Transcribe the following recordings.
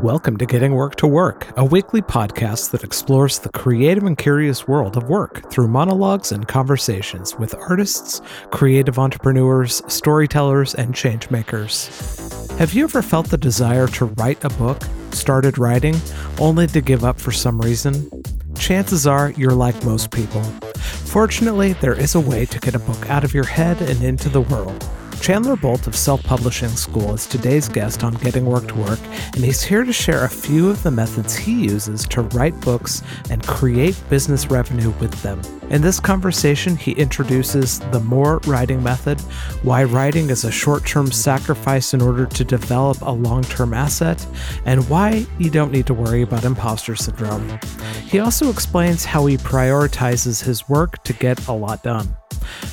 Welcome to Getting Work to Work, a weekly podcast that explores the creative and curious world of work through monologues and conversations with artists, creative entrepreneurs, storytellers, and changemakers. Have you ever felt the desire to write a book, started writing, only to give up for some reason? Chances are you're like most people. Fortunately, there is a way to get a book out of your head and into the world. Chandler Bolt of Self Publishing School is today's guest on Getting Work to Work, and he's here to share a few of the methods he uses to write books and create business revenue with them. In this conversation, he introduces the More Writing method, why writing is a short term sacrifice in order to develop a long term asset, and why you don't need to worry about imposter syndrome. He also explains how he prioritizes his work to get a lot done.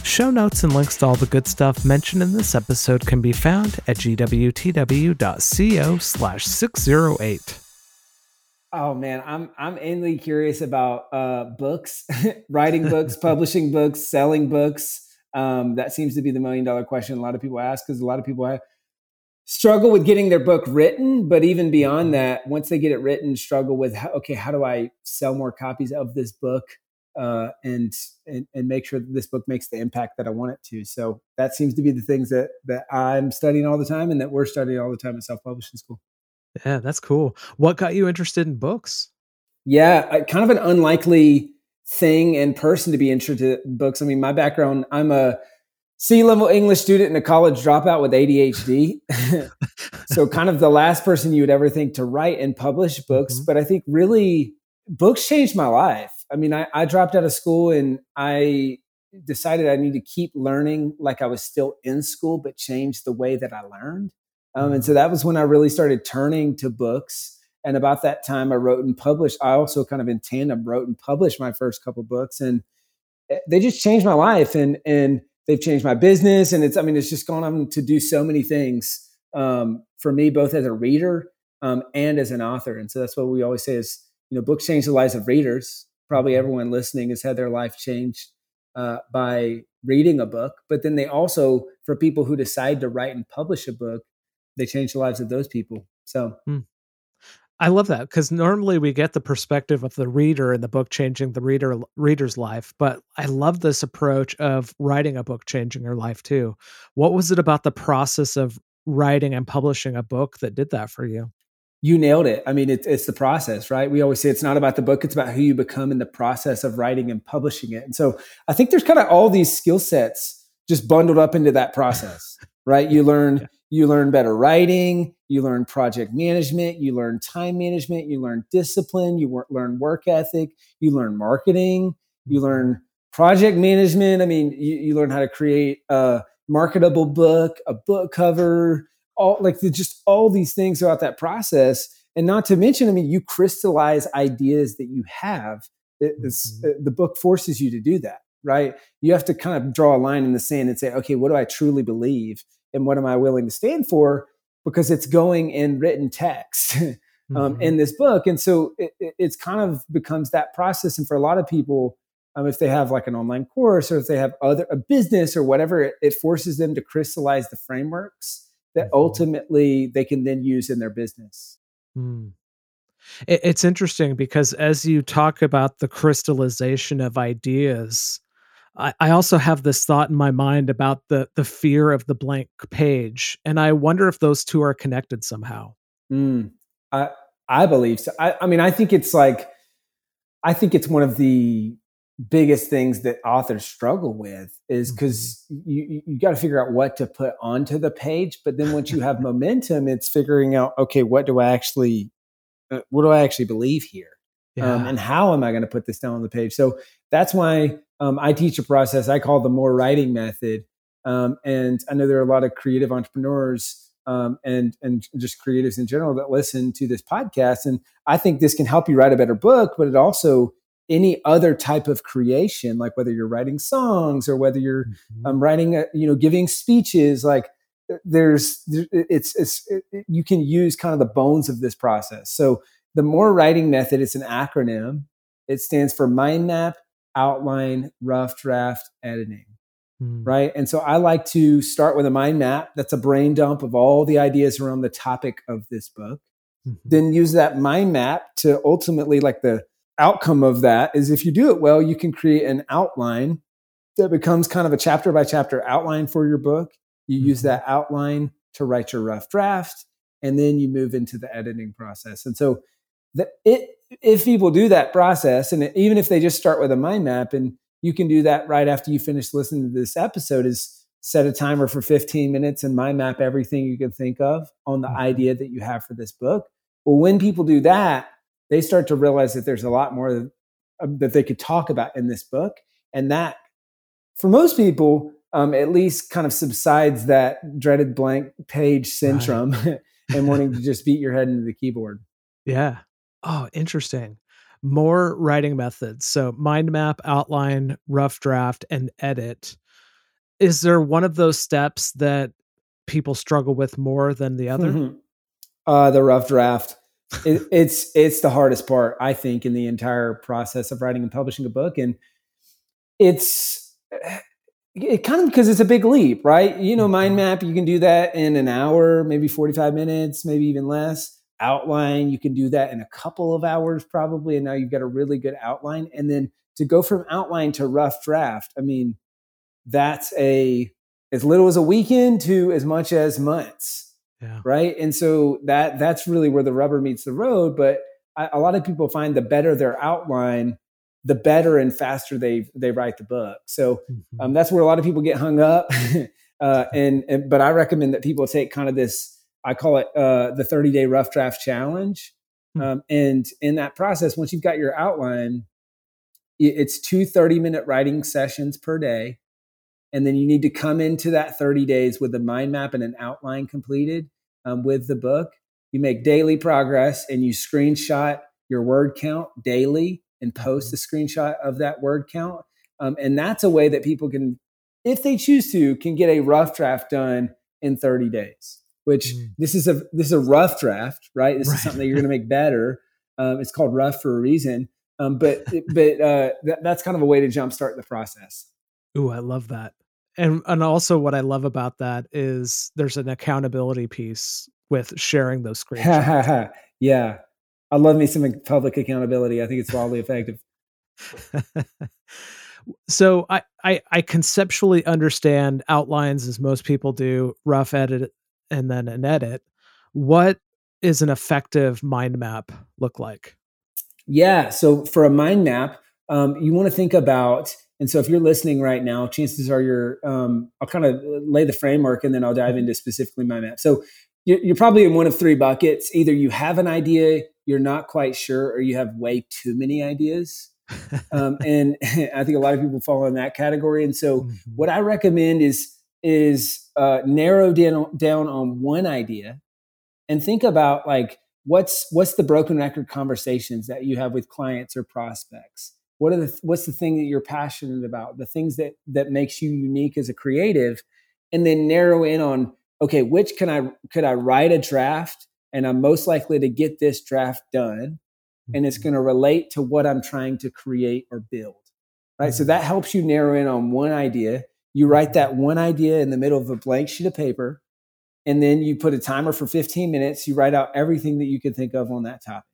Show notes and links to all the good stuff mentioned in this episode can be found at gwtw.co slash 608. Oh man, I'm I'm endly curious about uh, books, writing books, publishing books, selling books. Um, that seems to be the million dollar question a lot of people ask because a lot of people have, struggle with getting their book written, but even beyond that, once they get it written, struggle with okay, how do I sell more copies of this book? Uh, and, and and make sure that this book makes the impact that I want it to. So that seems to be the things that that I'm studying all the time, and that we're studying all the time at self publishing school. Yeah, that's cool. What got you interested in books? Yeah, kind of an unlikely thing and person to be interested in books. I mean, my background, I'm a C level English student and a college dropout with ADHD. so, kind of the last person you would ever think to write and publish books. Mm-hmm. But I think really books changed my life. I mean, I, I dropped out of school and I decided I need to keep learning like I was still in school, but change the way that I learned. Um, and so mm-hmm. that was when I really started turning to books. And about that time, I wrote and published. I also kind of in tandem wrote and published my first couple books, and eh, they just changed my life. And and they've changed my business. And it's I mean, it's just gone on to do so many things um, for me, both as a reader um, and as an author. And so that's what we always say is you know, books change the lives of readers probably everyone listening has had their life changed uh, by reading a book. But then they also, for people who decide to write and publish a book, they change the lives of those people. So. Hmm. I love that because normally we get the perspective of the reader and the book changing the reader reader's life, but I love this approach of writing a book changing your life too. What was it about the process of writing and publishing a book that did that for you? You nailed it. I mean, it's, it's the process, right? We always say it's not about the book, it's about who you become in the process of writing and publishing it. And so I think there's kind of all these skill sets just bundled up into that process, right? You learn yeah. you learn better writing, you learn project management, you learn time management, you learn discipline, you wor- learn work ethic, you learn marketing, you mm-hmm. learn project management. I mean, you, you learn how to create a marketable book, a book cover, all like just all these things throughout that process. And not to mention i mean you crystallize ideas that you have mm-hmm. Uh, the book forces you to do that right? You have to kind of draw a line in the sand and say okay what do i truly believe and what am i willing to stand for? Because it's going in written text um, mm-hmm. in this book. And so it, it's kind of becomes that process. And for a lot of people um, if they have like an online course or if they have other a business or whatever it, it forces them to crystallize the frameworks that mm-hmm. ultimately they can then use in their business. Mm. It's interesting because as you talk about the crystallization of ideas, I, I also have this thought in my mind about the the fear of the blank page, and I wonder if those two are connected somehow. Mm, I I believe so. I, I mean, I think it's like I think it's one of the biggest things that authors struggle with is because mm-hmm. you, you got to figure out what to put onto the page but then once you have momentum it's figuring out okay what do i actually uh, what do i actually believe here um, yeah. um, and how am i going to put this down on the page so that's why um, i teach a process i call the more writing method um, and i know there are a lot of creative entrepreneurs um, and and just creatives in general that listen to this podcast and i think this can help you write a better book but it also any other type of creation, like whether you're writing songs or whether you're mm-hmm. um, writing, a, you know, giving speeches, like uh, there's, it's, it's, it, you can use kind of the bones of this process. So the more writing method, it's an acronym. It stands for mind map, outline, rough draft, editing. Mm. Right. And so I like to start with a mind map. That's a brain dump of all the ideas around the topic of this book. mm-hmm. then use that mind map to ultimately like the outcome of that is if you do it well, you can create an outline that becomes kind of a chapter by chapter outline for your book. You mm-hmm. use that outline to write your rough draft, and then you move into the editing process. And so, the, it if people do that process, and even if they just start with a mind map, and you can do that right after you finish listening to this episode, is set a timer for 15 minutes and mind map everything you can think of on the mm-hmm. idea that you have for this book. Well, when people do that, they start to realize that there's a lot more that, uh, they could talk about in this book. And that, for most people, um, at least kind of subsides that dreaded blank page syndrome right. and wanting to just beat your head into the keyboard. Yeah. Oh, interesting. More writing methods. So mind map, outline, rough draft, and edit. Is there one of those steps that people struggle with more than the other? Mm-hmm. Uh, the rough draft it, it's it's the hardest part I think in the entire process of writing and publishing a book, and it's it kind of because it's a big leap, right? You know, mind mm-hmm. map you can do that in an hour, maybe forty five minutes, maybe even less. Outline you can do that in a couple of hours probably, and now you've got a really good outline. And then to go from outline to rough draft, I mean, that's a as little as a weekend to as much as months yeah. right and so that that's really where the rubber meets the road but I, a lot of people find the better their outline the better and faster they they write the book so mm-hmm. um, that's where a lot of people get hung up uh, and, and, but i recommend that people take kind of this i call it uh, the 30 day rough draft challenge mm-hmm. um, and in that process once you've got your outline it's two 30 minute writing sessions per day and then you need to come into that 30 days with a mind map and an outline completed um, with the book. You make daily progress and you screenshot your word count daily and post mm-hmm. a screenshot of that word count. Um, and that's a way that people can, if they choose to, can get a rough draft done in 30 days. Which mm. this is a this is a rough draft, right? This right. is something that you're going to make better. Um, it's called rough for a reason. Um, but but uh, that, that's kind of a way to jumpstart the process. Ooh, I love that and and also what I love about that is there's an accountability piece with sharing those screenshots. yeah, I love me some public accountability. I think it's wildly effective. so I, I I conceptually understand outlines as most people do, rough edit and then an edit. What is an effective mind map look like? Yeah, so for a mind map, um, you want to think about and so if you're listening right now, chances are you're, um, I'll kind of lay the framework and then I'll dive mm-hmm. into specifically my map. So you're, you're probably in one of three buckets. Either you have an idea, you're not quite sure, or you have way too many ideas. um, and I think a lot of people fall in that category. And so mm-hmm. what I recommend is, is uh, narrow down, down on one idea and think about like, what's, what's the broken record conversations that you have with clients or prospects? What are the what's the thing that you're passionate about the things that that makes you unique as a creative and then narrow in on okay which can i could i write a draft and i'm most likely to get this draft done and it's mm-hmm. going to relate to what i'm trying to create or build right so mm-hmm. that helps you narrow in on one idea you write mm-hmm. that one idea in the middle of a blank sheet of paper and then you put a timer for 15 minutes you write out everything that you can think of on that topic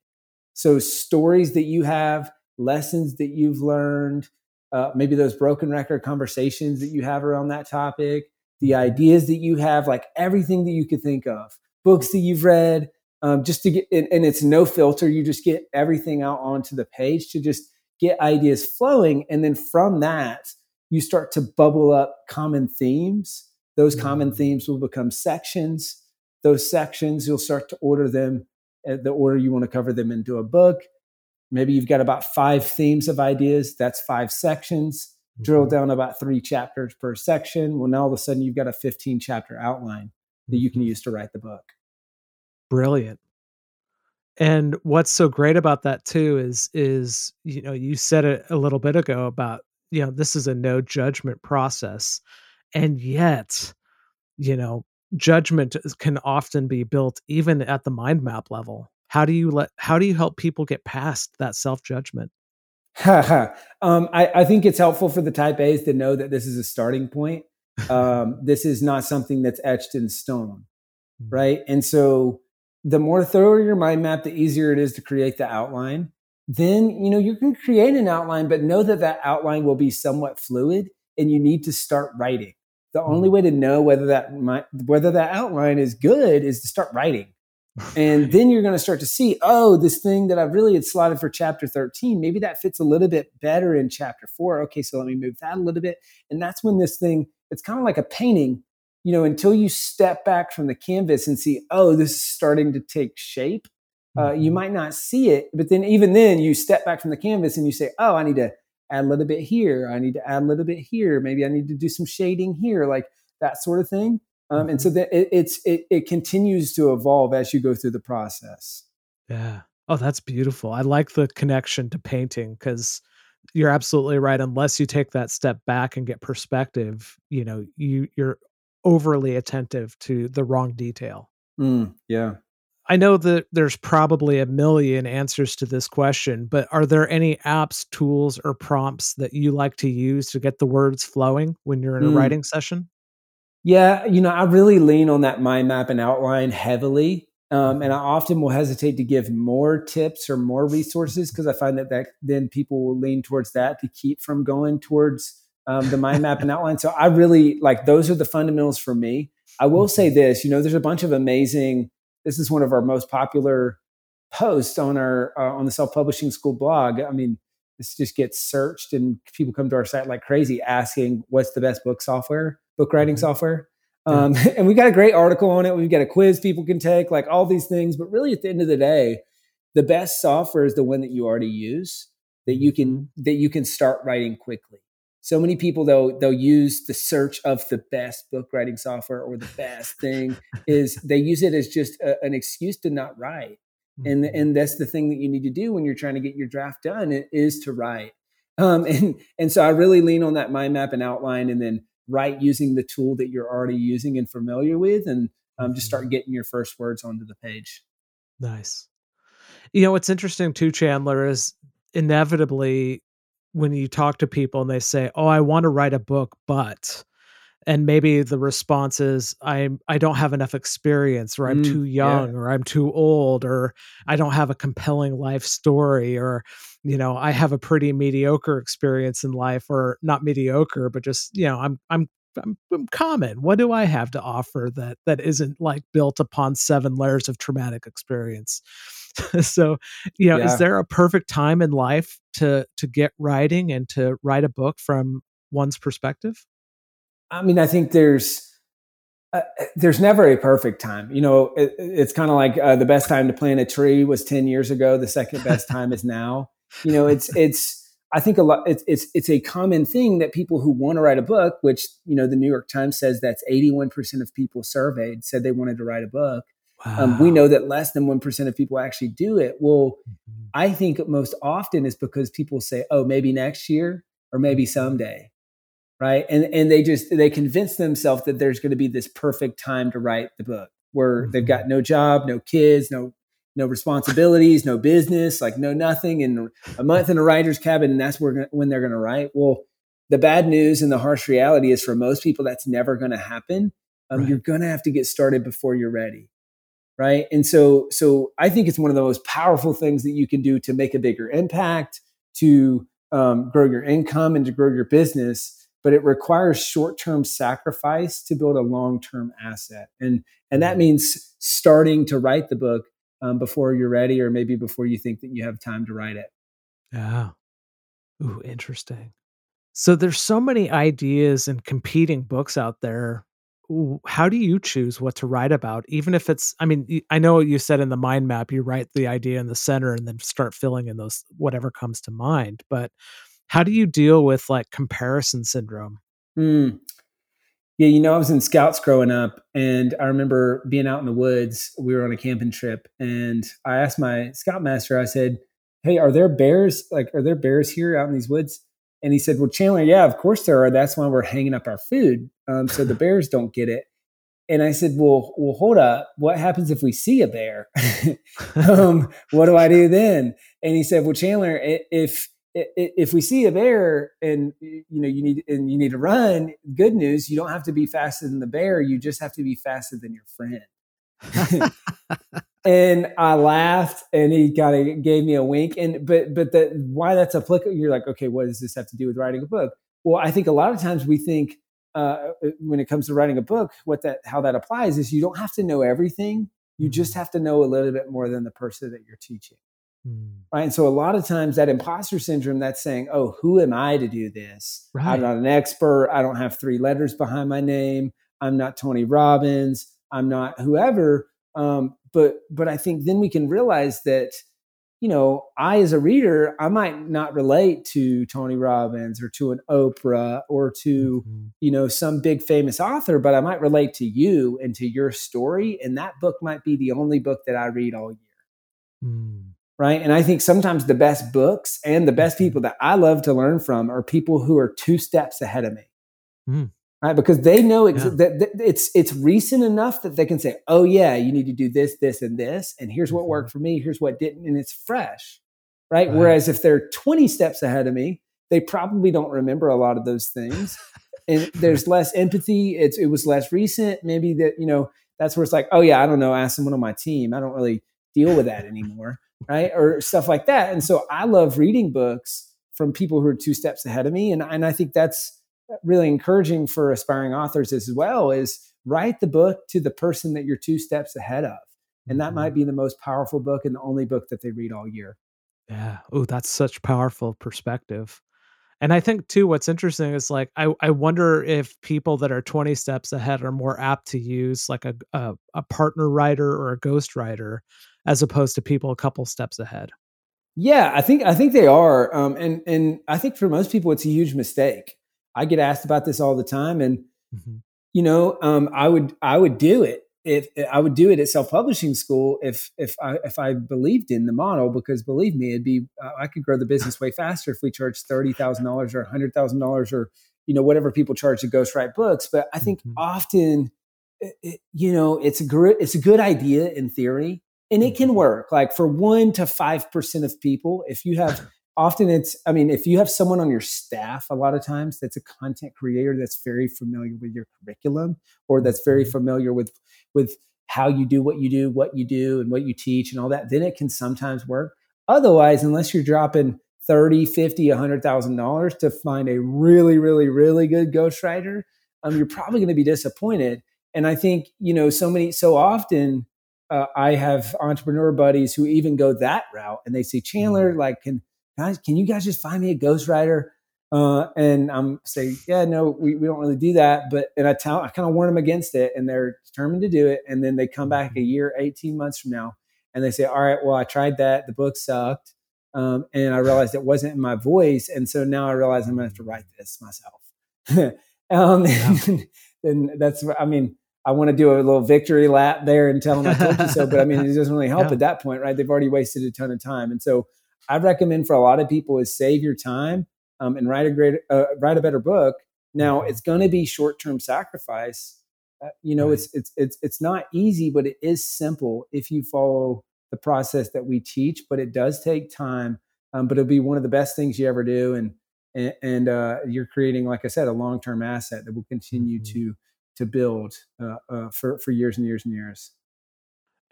so stories that you have lessons that you've learned, uh, maybe those broken record conversations that you have around that topic, the ideas that you have, like everything that you could think of, books that you've read, um, just to get, and, and it's no filter. You just get everything out onto the page to just get ideas flowing. And then from that, you start to bubble up common themes. Those common mm. themes will become sections. Those sections, you'll start to order them at the order you want to cover them into a book. Maybe you've got about five themes of ideas. That's five sections. Mm-hmm. Drill down about three chapters per section. Well, now all of a sudden you've got a 15 chapter outline that you can mm-hmm. use to write the book. Brilliant. And what's so great about that too is is you know you said it a little bit ago about you know this is a no judgment process and yet you know judgment can often be built even at the mind map level how do you let how do you help people get past that self-judgment um, I, I, think it's helpful for the type a's to know that this is a starting point um, this is not something that's etched in stone mm-hmm. right and so the more thorough your mind map, the easier it is to create the outline. Then, you know, you can create an outline, but know that that outline will be somewhat fluid and you need to start writing. The only mm. way to know whether that might, whether that outline is good is to start writing. And then you're going to start to see, oh, this thing that I really had slotted for chapter 13, maybe that fits a little bit better in chapter four. Okay, so let me move that a little bit. And that's when this thing, it's kind of like a painting you know, until you step back from the canvas and see, oh, this is starting to take shape, uh, you mm-hmm. might not see it. But then, even then, you step back from the canvas and you say, oh, I need to add a little bit here. I need to add a little bit here. Maybe I need to do some shading here, like that sort of thing. Um. And so that it, it's it, it continues to evolve as you go through the process. Yeah. Oh, that's beautiful. I like the connection to painting because you're absolutely right. Unless you take that step back and get perspective, you know, you you're overly attentive to the wrong detail. Mm, yeah. I know that there's probably a million answers to this question, but are there any apps, tools, or prompts that you like to use to get the words flowing when you're in a mm. writing session? Yeah, you know, I really lean on that mind map and outline heavily. Um, and I mm-hmm. often will hesitate to give more tips or more resources because I find that, that then people will lean towards that to keep from going towards um, the mind map and outline. So I really like those are the fundamentals for me. I will say mm-hmm. this, you know, there's a bunch of amazing. This is one of our most popular posts on our uh, on the self publishing school blog. I mean, this just gets searched and people come to our site like crazy asking what's the best book software, book writing mm-hmm. software. Um, and we've got a great article on it. We've got a quiz people can take, like all these things. But really, at the end of the day, the best software is the one that you already use that you can mm-hmm. that you can start writing quickly so many people they'll they'll use the search of the best book writing software or the best thing is they use it as just a, an excuse to not write and mm-hmm. and that's the thing that you need to do when you're trying to get your draft done is to write um, and and so i really lean on that mind map and outline and then write using the tool that you're already using and familiar with and um, just start mm-hmm. getting your first words onto the page nice you know what's interesting too chandler is inevitably when you talk to people and they say, "Oh, I want to write a book, but," and maybe the response is, "I I don't have enough experience, or I'm mm, too young, yeah. or I'm too old, or I don't have a compelling life story, or you know, I have a pretty mediocre experience in life, or not mediocre, but just you know, I'm I'm I'm, I'm, common. What do I have to offer that that isn't like built upon seven layers of traumatic experience? so, you know, yeah. is there a perfect time in life to to get writing and to write a book from one's perspective? I mean, I think there's uh, there's never a perfect time. You know, it, it's kind of like uh, the best time to plant a tree was 10 years ago. The second best time is now. You know, it's it's I think a lot it's it's it's a common thing that people who want to write a book, which you know the New York Times says that's 81% of people surveyed said they wanted to write a book. Wow. Um, we know that less than 1% of people actually do it. Well, mm-hmm. I think most often is because people say, "Oh, maybe next year or maybe mm-hmm. someday." Right? And and they just they convince themselves that there's going to be this perfect time to write the book where mm-hmm. they've got no job, no kids, no no responsibilities, no business, like no nothing, and a month in a writer's cabin, and that's where when they're going to write. Well, the bad news and the harsh reality is for most people that's never going to happen. Um, right. You're going to have to get started before you're ready, right? And so, so I think it's one of the most powerful things that you can do to make a bigger impact, to um, grow your income, and to grow your business. But it requires short-term sacrifice to build a long-term asset, and and that means starting to write the book um, before you're ready or maybe before you think that you have time to write it. Yeah. Ooh, interesting. So there's so many ideas and competing books out there. How do you choose what to write about? Even if it's, I mean, I know you said in the mind map, you write the idea in the center and then start filling in those, whatever comes to mind. But how do you deal with like comparison syndrome? Mm, yeah, you know, I was in scouts growing up, and I remember being out in the woods. We were on a camping trip, and I asked my scoutmaster, I said, Hey, are there bears? Like, are there bears here out in these woods? And he said, Well, Chandler, yeah, of course there are. That's why we're hanging up our food. Um, so the bears don't get it. And I said, Well, well, hold up. What happens if we see a bear? um, what do I do then? And he said, Well, Chandler, if if we see a bear and you know you need and you need to run good news you don't have to be faster than the bear you just have to be faster than your friend and I laughed, and he kind of gave me a wink. And but but the, why that's applicable? You're like, okay, what does this have to do with writing a book? Well, I think a lot of times we think uh, when it comes to writing a book, what that how that applies is you don't have to know everything. You just mm-hmm. have to know a little bit more than the person that you're teaching. Mm. Right. And so a lot of times that imposter syndrome, that's saying, oh, who am I to do this? Right. I'm not an expert. I don't have three letters behind my name. I'm not Tony Robbins. I'm not whoever. Um, but but I think then we can realize that you know I as a reader I might not relate to Tony Robbins or to an Oprah or to mm-hmm. you know some big famous author, but I might relate to you and to your story, and that book might be the only book that I read all year. Mm. Right. And I think sometimes the best books and the best mm-hmm. people that I love to learn from are people who are two steps ahead of me. Mm right? Because they know ex- yeah. that, that, it's it's recent enough that they can say, "Oh yeah, you need to do this, this, and this, and here's what worked mm-hmm. for me. Here's what didn't," and it's fresh, right? right? Whereas if they're 20 steps ahead of me, they probably don't remember a lot of those things, and there's less empathy. It's it was less recent. Maybe that you know that's where it's like, "Oh yeah, I don't know. Ask someone on my team. I don't really deal with that anymore." Right or stuff like that and so i love reading books from people who are two steps ahead of me and, and i think that's really encouraging for aspiring authors as well is write the book to the person that you're two steps ahead of. And that might mm-hmm. be the most powerful book and the only book that they read all year. Yeah. Oh, that's such powerful perspective. And I think too, what's interesting is like I, I wonder if people that are 20 steps ahead are more apt to use like a, a, a partner writer or a ghost writer as opposed to people a couple steps ahead. Yeah, I think I think they are. Um, and and I think for most people it's a huge mistake. I get asked about this all the time, and mm-hmm. you know, um, I would I would do it if I would do it at self publishing school if if I if I believed in the model because believe me, it'd be uh, I could grow the business way faster if we charged thirty thousand dollars or hundred thousand dollars or you know whatever people charge to ghostwrite books. But I think mm-hmm. often, it, you know, it's a good it's a good idea in theory, and it can mm-hmm. work. Like for one to five percent of people, if you have often it's i mean if you have someone on your staff a lot of times that's a content creator that's very familiar with your curriculum or that's very mm-hmm. familiar with with how you do what you do what you do and what you teach and all that then it can sometimes work otherwise unless you're dropping 30 50 100000 dollars to find a really really really good ghostwriter um, you're probably going to be disappointed and i think you know so many so often uh, i have entrepreneur buddies who even go that route and they say chandler mm-hmm. like can guys, can you guys just find me a ghostwriter? Uh, and I'm saying, yeah, no, we, we don't really do that. But, and I tell, I kind of warn them against it and they're determined to do it. And then they come back a mm-hmm. year, 18 months from now, and they say, all right, well, I tried that. The book sucked. Um, and I realized it wasn't in my voice. And so now I realize I'm going to have to write this myself. um, and, and that's, I mean, I want to do a little victory lap there and tell them I told you so. But I mean, it doesn't really help yeah. at that point, right? They've already wasted a ton of time. And so I recommend for a lot of people is save your time um, and write a great, uh, write a better book. Now it's going to be short term sacrifice. Uh, you know, right. it's it's it's it's not easy, but it is simple if you follow the process that we teach. But it does take time. Um, but it'll be one of the best things you ever do, and and, and uh, you're creating, like I said, a long term asset that will continue mm-hmm. to to build uh, uh, for for years and years and years.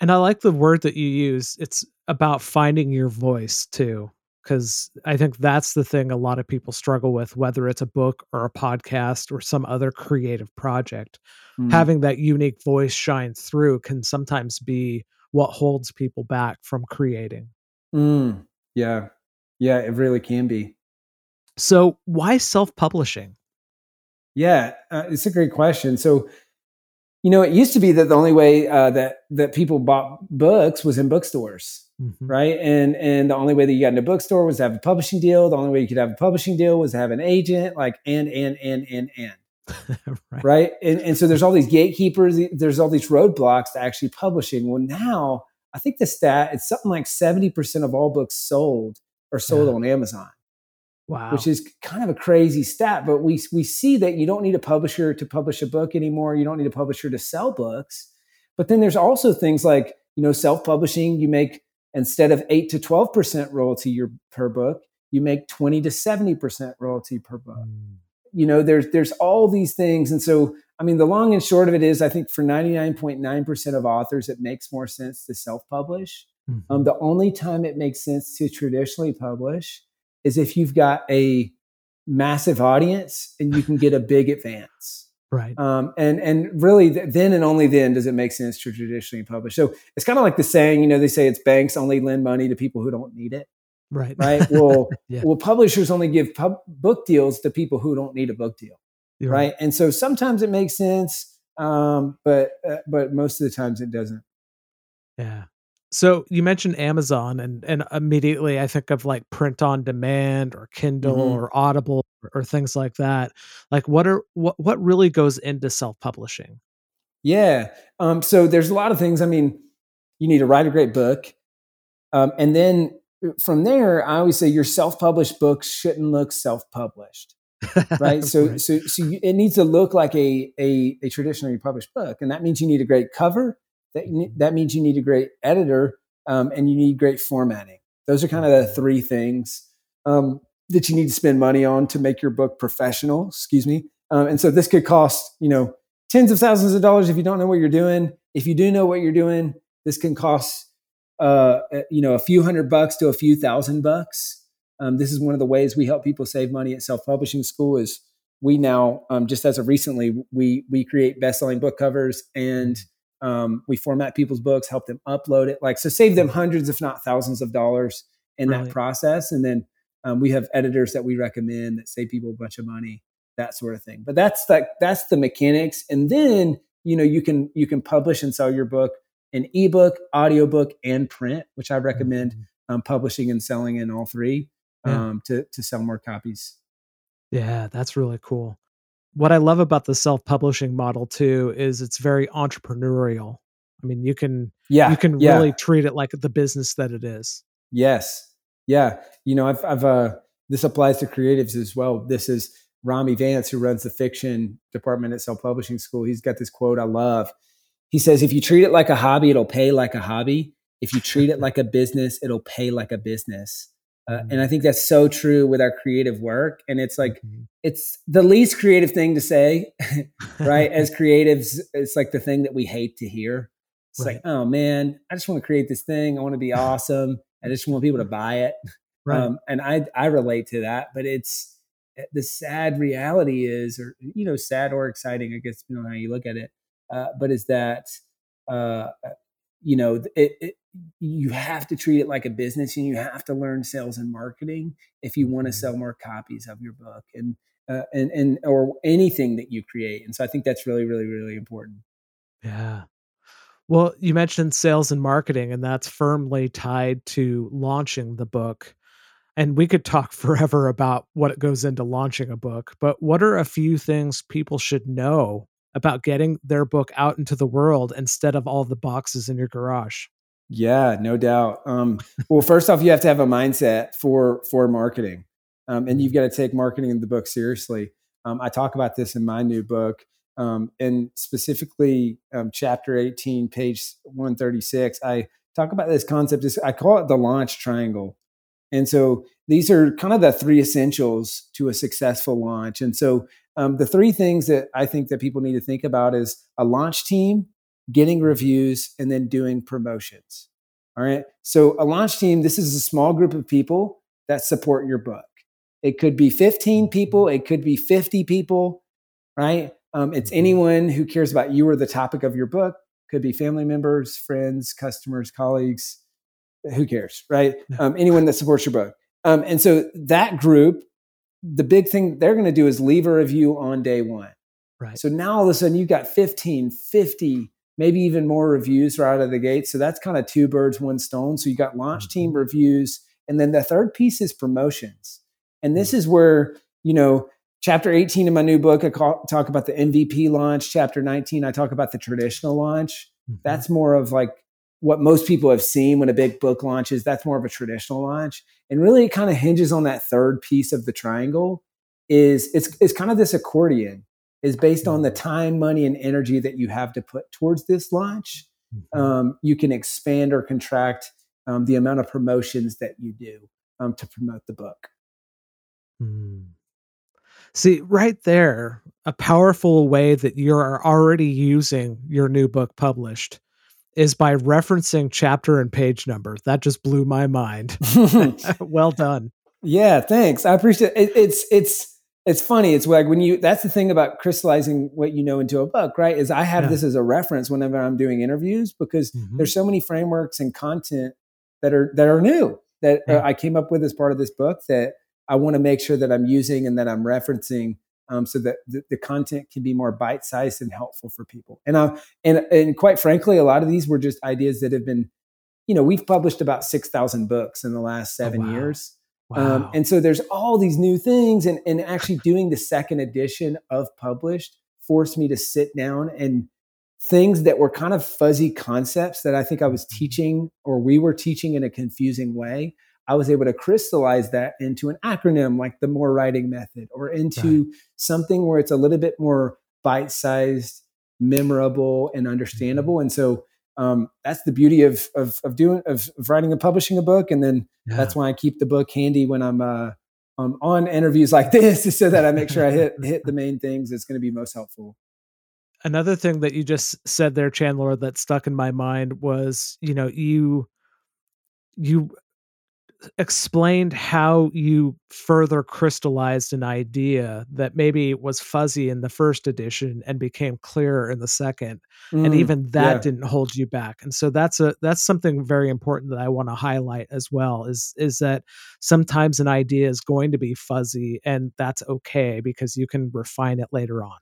And I like the word that you use. It's about finding your voice too, because I think that's the thing a lot of people struggle with, whether it's a book or a podcast or some other creative project. Mm. Having that unique voice shine through can sometimes be what holds people back from creating. Mm. Yeah. Yeah, it really can be. So, why self publishing? Yeah, uh, it's a great question. So, you know, it used to be that the only way uh, that that people bought books was in bookstores, mm-hmm. right? And and the only way that you got in a bookstore was to have a publishing deal. The only way you could have a publishing deal was to have an agent, like and and and and and. right. right? And and so there's all these gatekeepers. There's all these roadblocks to actually publishing. Well, now I think the stat it's something like seventy percent of all books sold are sold yeah. on Amazon. Wow. Which is kind of a crazy stat, but we we see that you don't need a publisher to publish a book anymore. You don't need a publisher to sell books. But then there's also things like, you know, self-publishing, you make instead of 8 to 12% royalty your, per book, you make 20 to 70% royalty per book. Mm. you know, there's there's all these things, and so I mean, the long and short of it is, I think for 99.9% of authors, it makes more sense to self-publish. Mm-hmm. Um, the only time it makes sense to traditionally publish is if you've got a massive audience and you can get a big advance. Right. Um, and and really, then and only then does it make sense to traditionally publish. So it's kind of like the saying, you know, they say it's banks only lend money to people who don't need it. Right. Right. Well, yeah. well, publishers only give pub- book deals to people who don't need a book deal. Right? right. And so sometimes it makes sense, um, but uh, but most of the times it doesn't. Yeah. So you mentioned Amazon, and and immediately I think of like print on demand or Kindle mm-hmm. or Audible or, or, things like that. Like, what are what what really goes into self publishing? Yeah. Um, so there's a lot of things. I mean, you need to write a great book, um, and then uh, from there, I always say your self published books shouldn't look self published. right so right. so so you, it needs to look like a, a a traditionally published book and that means you need a great cover that, that means you need a great editor um, and you need great formatting. Those are kind of the three things um, that you need to spend money on to make your book professional. Excuse me. Um, and so this could cost, you know, tens of thousands of dollars if you don't know what you're doing. If you do know what you're doing, this can cost, uh, you know, a few hundred bucks to a few thousand bucks. Um, this is one of the ways we help people save money at self publishing school. Is we now um, just as of recently we we create best selling book covers and um, we format people's books, help them upload it, like so save them hundreds, if not thousands, of dollars in that process. And then um, we have editors that we recommend that save people a bunch of money, that sort of thing. But that's like that's the mechanics. And then you know you can you can publish and sell your book in ebook, audiobook, and print, which I recommend mm-hmm. um, publishing and selling in all three yeah. Um, to to sell more copies. Yeah, that's really cool what I love about the self-publishing model too is it's very entrepreneurial. I mean, you can yeah, you can yeah. really treat it like the business that it is. Yes. Yeah. You know, I've I've uh this applies to creatives as well. This is Rami Vance who runs the fiction department at Self Publishing School. He's got this quote I love. He says, "If you treat it like a hobby, it'll pay like a hobby. If you treat it like a business, it'll pay like a business." Uh, and I think that's so true with our creative work. And it's like, mm-hmm. it's the least creative thing to say, right? As creatives, it's like the thing that we hate to hear. It's right. like, oh man, I just want to create this thing. I want to be awesome. I just want people to buy it. Right. Um, and I, I relate to that, but it's eh, the sad reality is, or, you know, sad or exciting, I guess, you know, how you look at it. Uh, but is that, uh, you know, it, it you have to treat it like a business and you have to learn sales and marketing if you want to mm-hmm. sell more copies of your book and uh, and and or anything that you create and so i think that's really really really important yeah well you mentioned sales and marketing and that's firmly tied to launching the book and we could talk forever about what goes into launching a book but what are a few things people should know about getting their book out into the world instead of all the boxes in your garage yeah, no doubt. Um, well, first off, you have to have a mindset for for marketing, um, and you've got to take marketing in the book seriously. Um, I talk about this in my new book, um, and specifically um, chapter eighteen, page one thirty six. I talk about this concept. I call it the launch triangle, and so these are kind of the three essentials to a successful launch. And so um, the three things that I think that people need to think about is a launch team, getting reviews, and then doing promotions. All right. So, a launch team, this is a small group of people that support your book. It could be 15 people, it could be 50 people, right? Um, it's mm-hmm. anyone who cares about you or the topic of your book. Could be family members, friends, customers, colleagues. Who cares, right? Um, anyone that supports your book. Um, and so that group, the big thing they're going to do is leave a review on day one. Right. So now all of a sudden you've got 15, 50, maybe even more reviews right out of the gate. So that's kind of two birds, one stone. So you got launch team mm-hmm. reviews. And then the third piece is promotions. And this mm. is where, you know, chapter 18 in my new book, I call, talk about the MVP launch. Chapter 19, I talk about the traditional launch. Mm-hmm. That's more of like what most people have seen when a big book launches. That's more of a traditional launch. And really it kind of hinges on that third piece of the triangle is it's, it's kind of this accordion is based on the mm-hmm. time, money, and energy that you have to put towards this launch. Mm-hmm. Um, you can expand or contract um, the amount of promotions that you do um, to promote the book. Mm. See, right there, a powerful way that you're already using your new book published is by referencing chapter and page number. That just blew my mind. well done. Yeah, thanks. I appreciate it. It's it's it's funny. It's like when you that's the thing about crystallizing what you know into a book, right? Is I have yeah. this as a reference whenever I'm doing interviews because mm-hmm. there's so many frameworks and content that are that are new that uh, yeah. I came up with as part of this book that I want to make sure that I'm using and that I'm referencing um, so that the, the, content can be more bite-sized and helpful for people. And uh, and and quite frankly, a lot of these were just ideas that have been, you know, we've published about six thousand books in the last oh, seven oh, wow. years. Um, wow. Um, and so there's all these new things, and, and actually doing the second edition of published forced me to sit down and things that were kind of fuzzy concepts that I think I was mm-hmm. teaching or we were teaching in a confusing way. I was able to crystallize that into an acronym like the more writing method or into right. something where it's a little bit more bite sized, memorable, and understandable. Mm-hmm. And so um, that's the beauty of of, of doing of, of, writing and publishing a book, and then yeah. that's why I keep the book handy when I'm uh, um, on interviews like this, so that I make sure I hit hit the main things that's going to be most helpful. Another thing that you just said there, Chandler, that stuck in my mind was, you know, you you explained how you further crystallized an idea that maybe was fuzzy in the first edition and became clearer in the second mm, and even that yeah. didn't hold you back and so that's a that's something very important that i want to highlight as well is is that sometimes an idea is going to be fuzzy and that's okay because you can refine it later on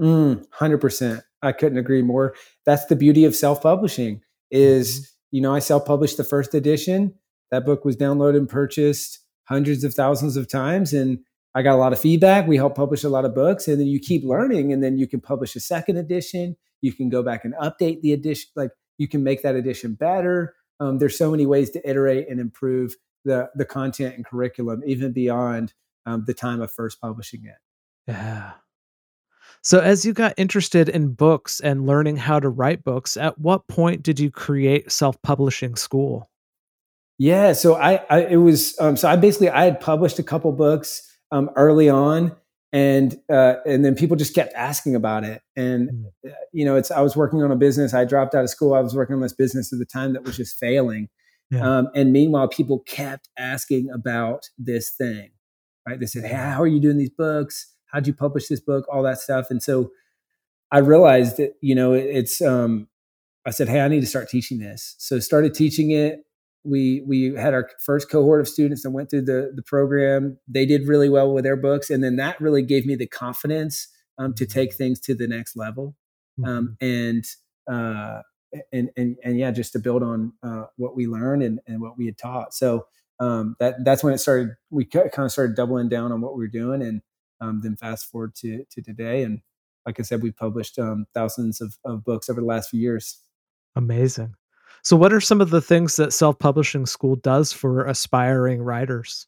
mm, 100% i couldn't agree more that's the beauty of self-publishing is mm-hmm. you know i self-published the first edition that book was downloaded and purchased hundreds of thousands of times. And I got a lot of feedback. We help publish a lot of books. And then you keep learning. And then you can publish a second edition. You can go back and update the edition. Like you can make that edition better. Um, there's so many ways to iterate and improve the, the content and curriculum, even beyond um, the time of first publishing it. Yeah. So, as you got interested in books and learning how to write books, at what point did you create Self Publishing School? Yeah, so I, I it was um, so I basically I had published a couple books um, early on, and uh, and then people just kept asking about it, and mm. You know, it's I was working on a business. I dropped out of school. I was working on this business at the time that was just failing, yeah. um, and meanwhile, people kept asking about this thing. Right? They said, "Hey, how are you doing these books? How'd you publish this book? All that stuff." And so I realized that you know it, it's. Um, I said, "Hey, I need to start teaching this." So started teaching it we we had our first cohort of students that went through the the program. They did really well with their books, and then that really gave me the confidence um, to take things to the next level, um, mm-hmm. and uh, and and and yeah, just to build on uh, what we learned and, and what we had taught. So um, that that's when it started. We kind of started doubling down on what we were doing, and um, then fast forward to to today. And like I said, we've published um, thousands of, of books over the last few years. Amazing. So, what are some of the things that self publishing school does for aspiring writers?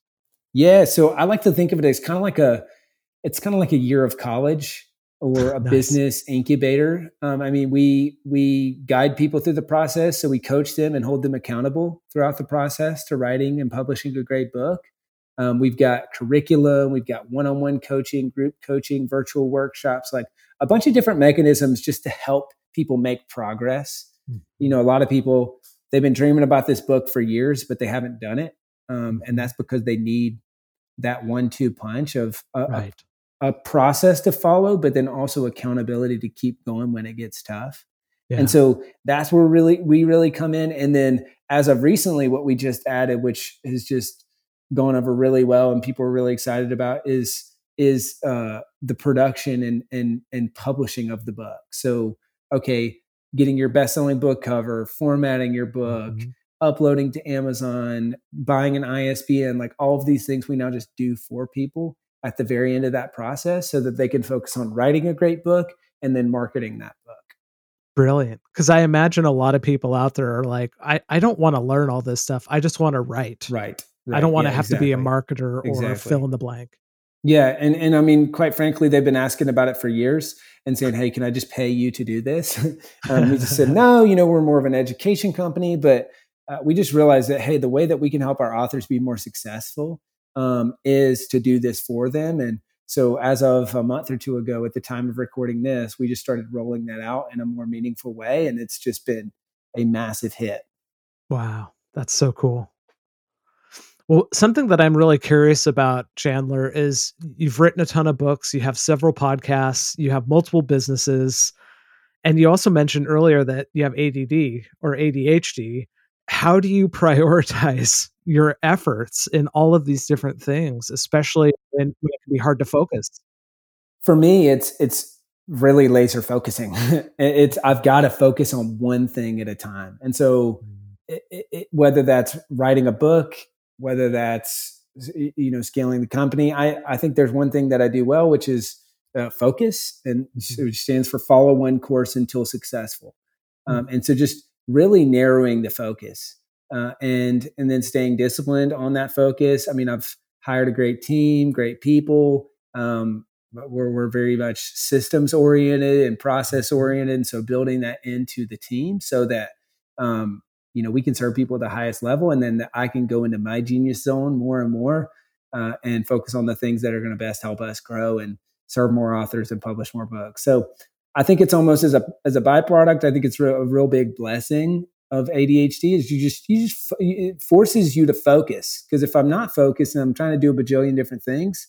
Yeah, so I like to think of it as kind of like a, it's kind of like a year of college or a nice. business incubator. Um, I mean, we we guide people through the process, so we coach them and hold them accountable throughout the process to writing and publishing a great book. Um, we've got curriculum, we've got one-on-one coaching, group coaching, virtual workshops, like a bunch of different mechanisms just to help people make progress. You know, a lot of people they've been dreaming about this book for years, but they haven't done it, um, and that's because they need that one-two punch of a, right. a, a, process to follow, but then also accountability to keep going when it gets tough. Yeah. And so that's where really we really come in. And then as of recently, what we just added, which has just gone over really well and people are really excited about, is is uh, the production and and and publishing of the book. So okay, getting your best-selling book cover, formatting your book, mm-hmm. uploading to Amazon, buying an ISBN, like all of these things we now just do for people at the very end of that process so that they can focus on writing a great book and then marketing that book. Brilliant. Because I imagine a lot of people out there are like, I, I don't want to learn all this stuff. I just want to write. Right. right. I don't want to yeah, have exactly. to be a marketer or exactly. fill in the blank. Yeah, and and I mean, quite frankly, they've been asking about it for years and saying, "Hey, can I just pay you to do this?" um, we just said, "No, you know, we're more of an education company, but uh, we just realized that hey, the way that we can help our authors be more successful um, is to do this for them, and so as of a month or two ago, at the time of recording this, we just started rolling that out in a more meaningful way, and it's just been a massive hit. Wow, that's so cool. Well, something that I'm really curious about, Chandler, is you've written a ton of books, you have several podcasts, you have multiple businesses, and you also mentioned earlier that you have ADD or ADHD. How do you prioritize your efforts in all of these different things, especially when, it can be hard to focus? For me, it's it's really laser focusing. it's I've got to focus on one thing at a time, and so mm. it, it, whether that's writing a book, whether that's you know scaling the company, I I think there's one thing that I do well, which is uh, focus, and mm-hmm. which stands for follow one course until successful. Mm. Um, and so just really narrowing the focus uh, and and then staying disciplined on that focus. I mean, I've hired a great team, great people. Um, but we're, we're very much systems oriented and process oriented. And so building that into the team so that, um, you know, we can serve people at the highest level and then I can go into my genius zone more and more uh, and focus on the things that are going to best help us grow and serve more authors and publish more books. So I think it's almost as a, as a byproduct, I think it's a real big blessing of ADHD is you just you just it forces you to focus because if I'm not focused and I'm trying to do a bajillion different things,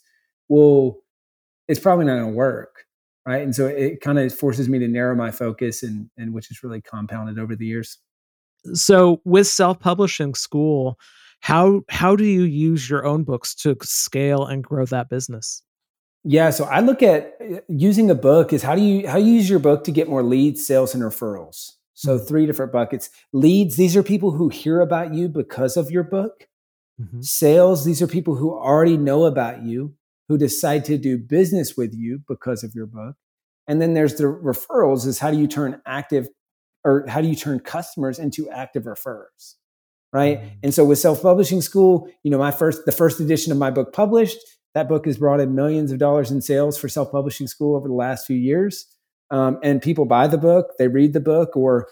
well, it's probably not going to work, right? And so it kind of forces me to narrow my focus, and and which is really compounded over the years. So with self-publishing school, how how do you use your own books to scale and grow that business? Yeah, so I look at uh, using a book is how do you how you use your book to get more leads, sales, and referrals. So mm-hmm. three different buckets. Leads, these are people who hear about you because of your book. Mm-hmm. Sales, these are people who already know about you, who decide to do business with you because of your book. And then there's the referrals is how do you turn active or how do you turn customers into active referrers? Right. Mm-hmm. And so with self-publishing school, you know, my first the first edition of my book published, that book has brought in millions of dollars in sales for self-publishing school over the last few years um, and people buy the book, they read the book, or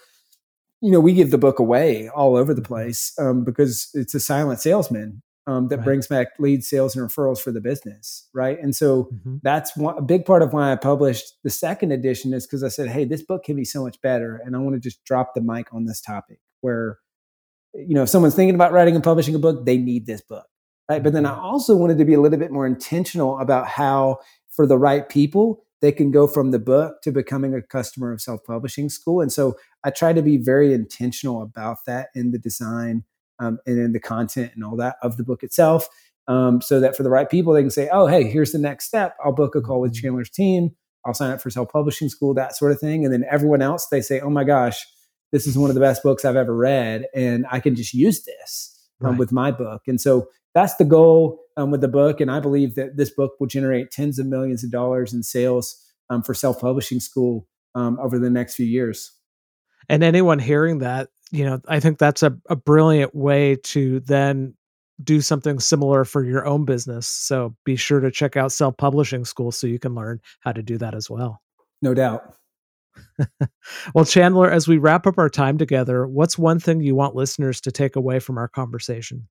you know, we give the book away all over the mm-hmm. place um, because it's a silent salesman um, that right. brings back lead sales and referrals for the business, right? And so mm-hmm. that's one, a big part of why I published the second edition is because I said, hey, this book can be so much better, and I want to just drop the mic on this topic where you know if someone's thinking about writing and publishing a book, they need this book, right? But then I mm-hmm. also wanted to be a little bit more intentional about how for the right people they can go from the book to becoming a customer of self publishing school. And so I try to be very intentional about that in the design um, and in the content and all that of the book itself. Um, so that for the right people, they can say, oh, hey, here's the next step. I'll book a call with mm-hmm. Chandler's team. I'll sign up for self publishing school, that sort of thing. And then everyone else, they say, oh my gosh, this is one of the best books I've ever read. And I can just use this um, right. with my book. And so that's the goal um, with the book. And I believe that this book will generate tens of millions of dollars in sales um, for self publishing school um, over the next few years. And anyone hearing that, you know, I think that's a, a brilliant way to then do something similar for your own business. So be sure to check out self publishing school so you can learn how to do that as well. No doubt. well, Chandler, as we wrap up our time together, what's one thing you want listeners to take away from our conversation?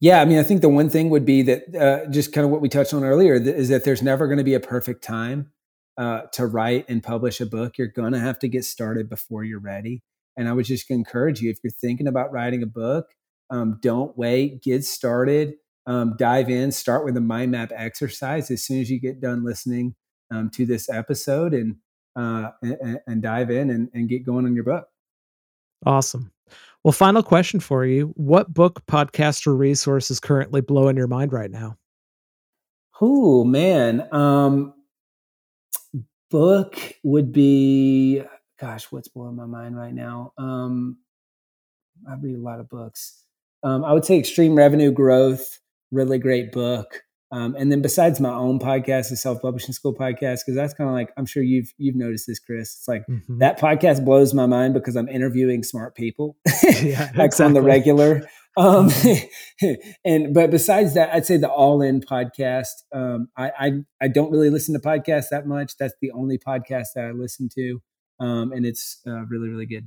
Yeah, I mean, I think the one thing would be that uh, just kind of what we touched on earlier is that there's never going to be a perfect time uh, to write and publish a book. You're going to have to get started before you're ready. And I would just encourage you if you're thinking about writing a book, um, don't wait, get started, um, dive in, start with a mind map exercise as soon as you get done listening um, to this episode and, uh, and, and dive in and, and get going on your book. Awesome. Well, final question for you. What book, podcast, or resource is currently blowing your mind right now? Oh, man. Um, book would be, gosh, what's blowing my mind right now? Um, I read a lot of books. Um, I would say Extreme Revenue Growth, really great book. Um, and then besides my own podcast, the Self Publishing School podcast, because that's kind of like I'm sure you've you've noticed this, Chris. It's like mm-hmm. that podcast blows my mind because I'm interviewing smart people, yeah, like exactly. on the regular. Um, mm-hmm. and but besides that, I'd say the All In podcast. Um, I, I I don't really listen to podcasts that much. That's the only podcast that I listen to, um, and it's uh, really really good.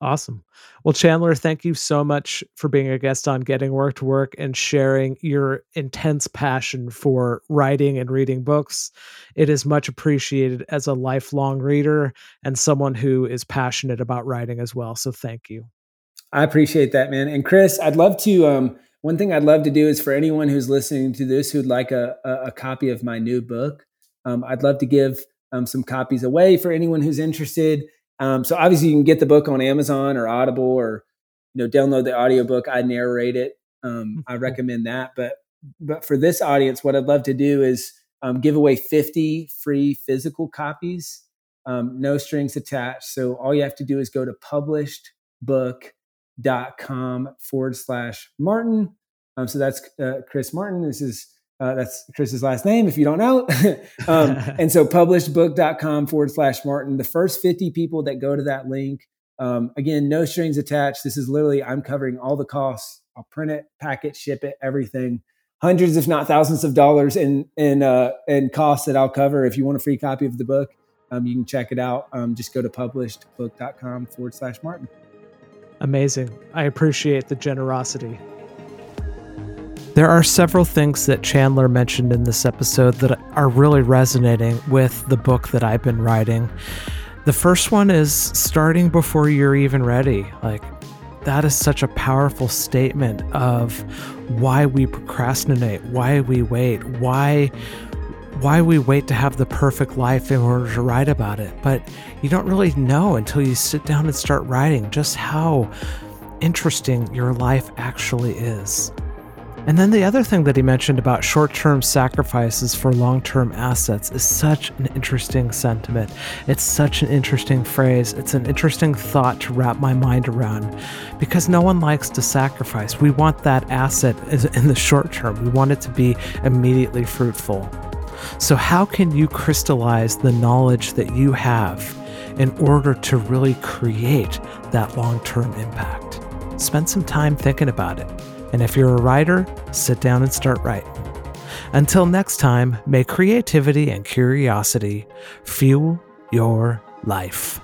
Awesome. Well, Chandler, thank you so much for being a guest on Getting Work to Work and sharing your intense passion for writing and reading books. It is much appreciated as a lifelong reader and someone who is passionate about writing as well. So thank you. I appreciate that, man. And Chris, I'd love to. Um, one thing I'd love to do is for anyone who's listening to this who'd like a, a, a copy of my new book, um, I'd love to give um, some copies away for anyone who's interested. Um, so obviously you can get the book on Amazon or Audible or you know download the audiobook. I narrate it. Um, I recommend that. But but for this audience, what I'd love to do is um, give away 50 free physical copies, um, no strings attached. So all you have to do is go to publishedbook.com forward slash Martin. Um, so that's uh, Chris Martin. This is uh, that's Chris's last name, if you don't know. um, and so publishedbook.com forward slash Martin. The first 50 people that go to that link, um, again, no strings attached. This is literally, I'm covering all the costs. I'll print it, pack it, ship it, everything. Hundreds, if not thousands of dollars in, in, uh, in costs that I'll cover. If you want a free copy of the book, um, you can check it out. Um, just go to publishedbook.com forward slash Martin. Amazing. I appreciate the generosity. There are several things that Chandler mentioned in this episode that are really resonating with the book that I've been writing. The first one is starting before you're even ready. Like, that is such a powerful statement of why we procrastinate, why we wait, why why we wait to have the perfect life in order to write about it. But you don't really know until you sit down and start writing just how interesting your life actually is. And then the other thing that he mentioned about short term sacrifices for long term assets is such an interesting sentiment. It's such an interesting phrase. It's an interesting thought to wrap my mind around because no one likes to sacrifice. We want that asset in the short term, we want it to be immediately fruitful. So, how can you crystallize the knowledge that you have in order to really create that long term impact? Spend some time thinking about it. And if you're a writer, sit down and start writing. Until next time, may creativity and curiosity fuel your life.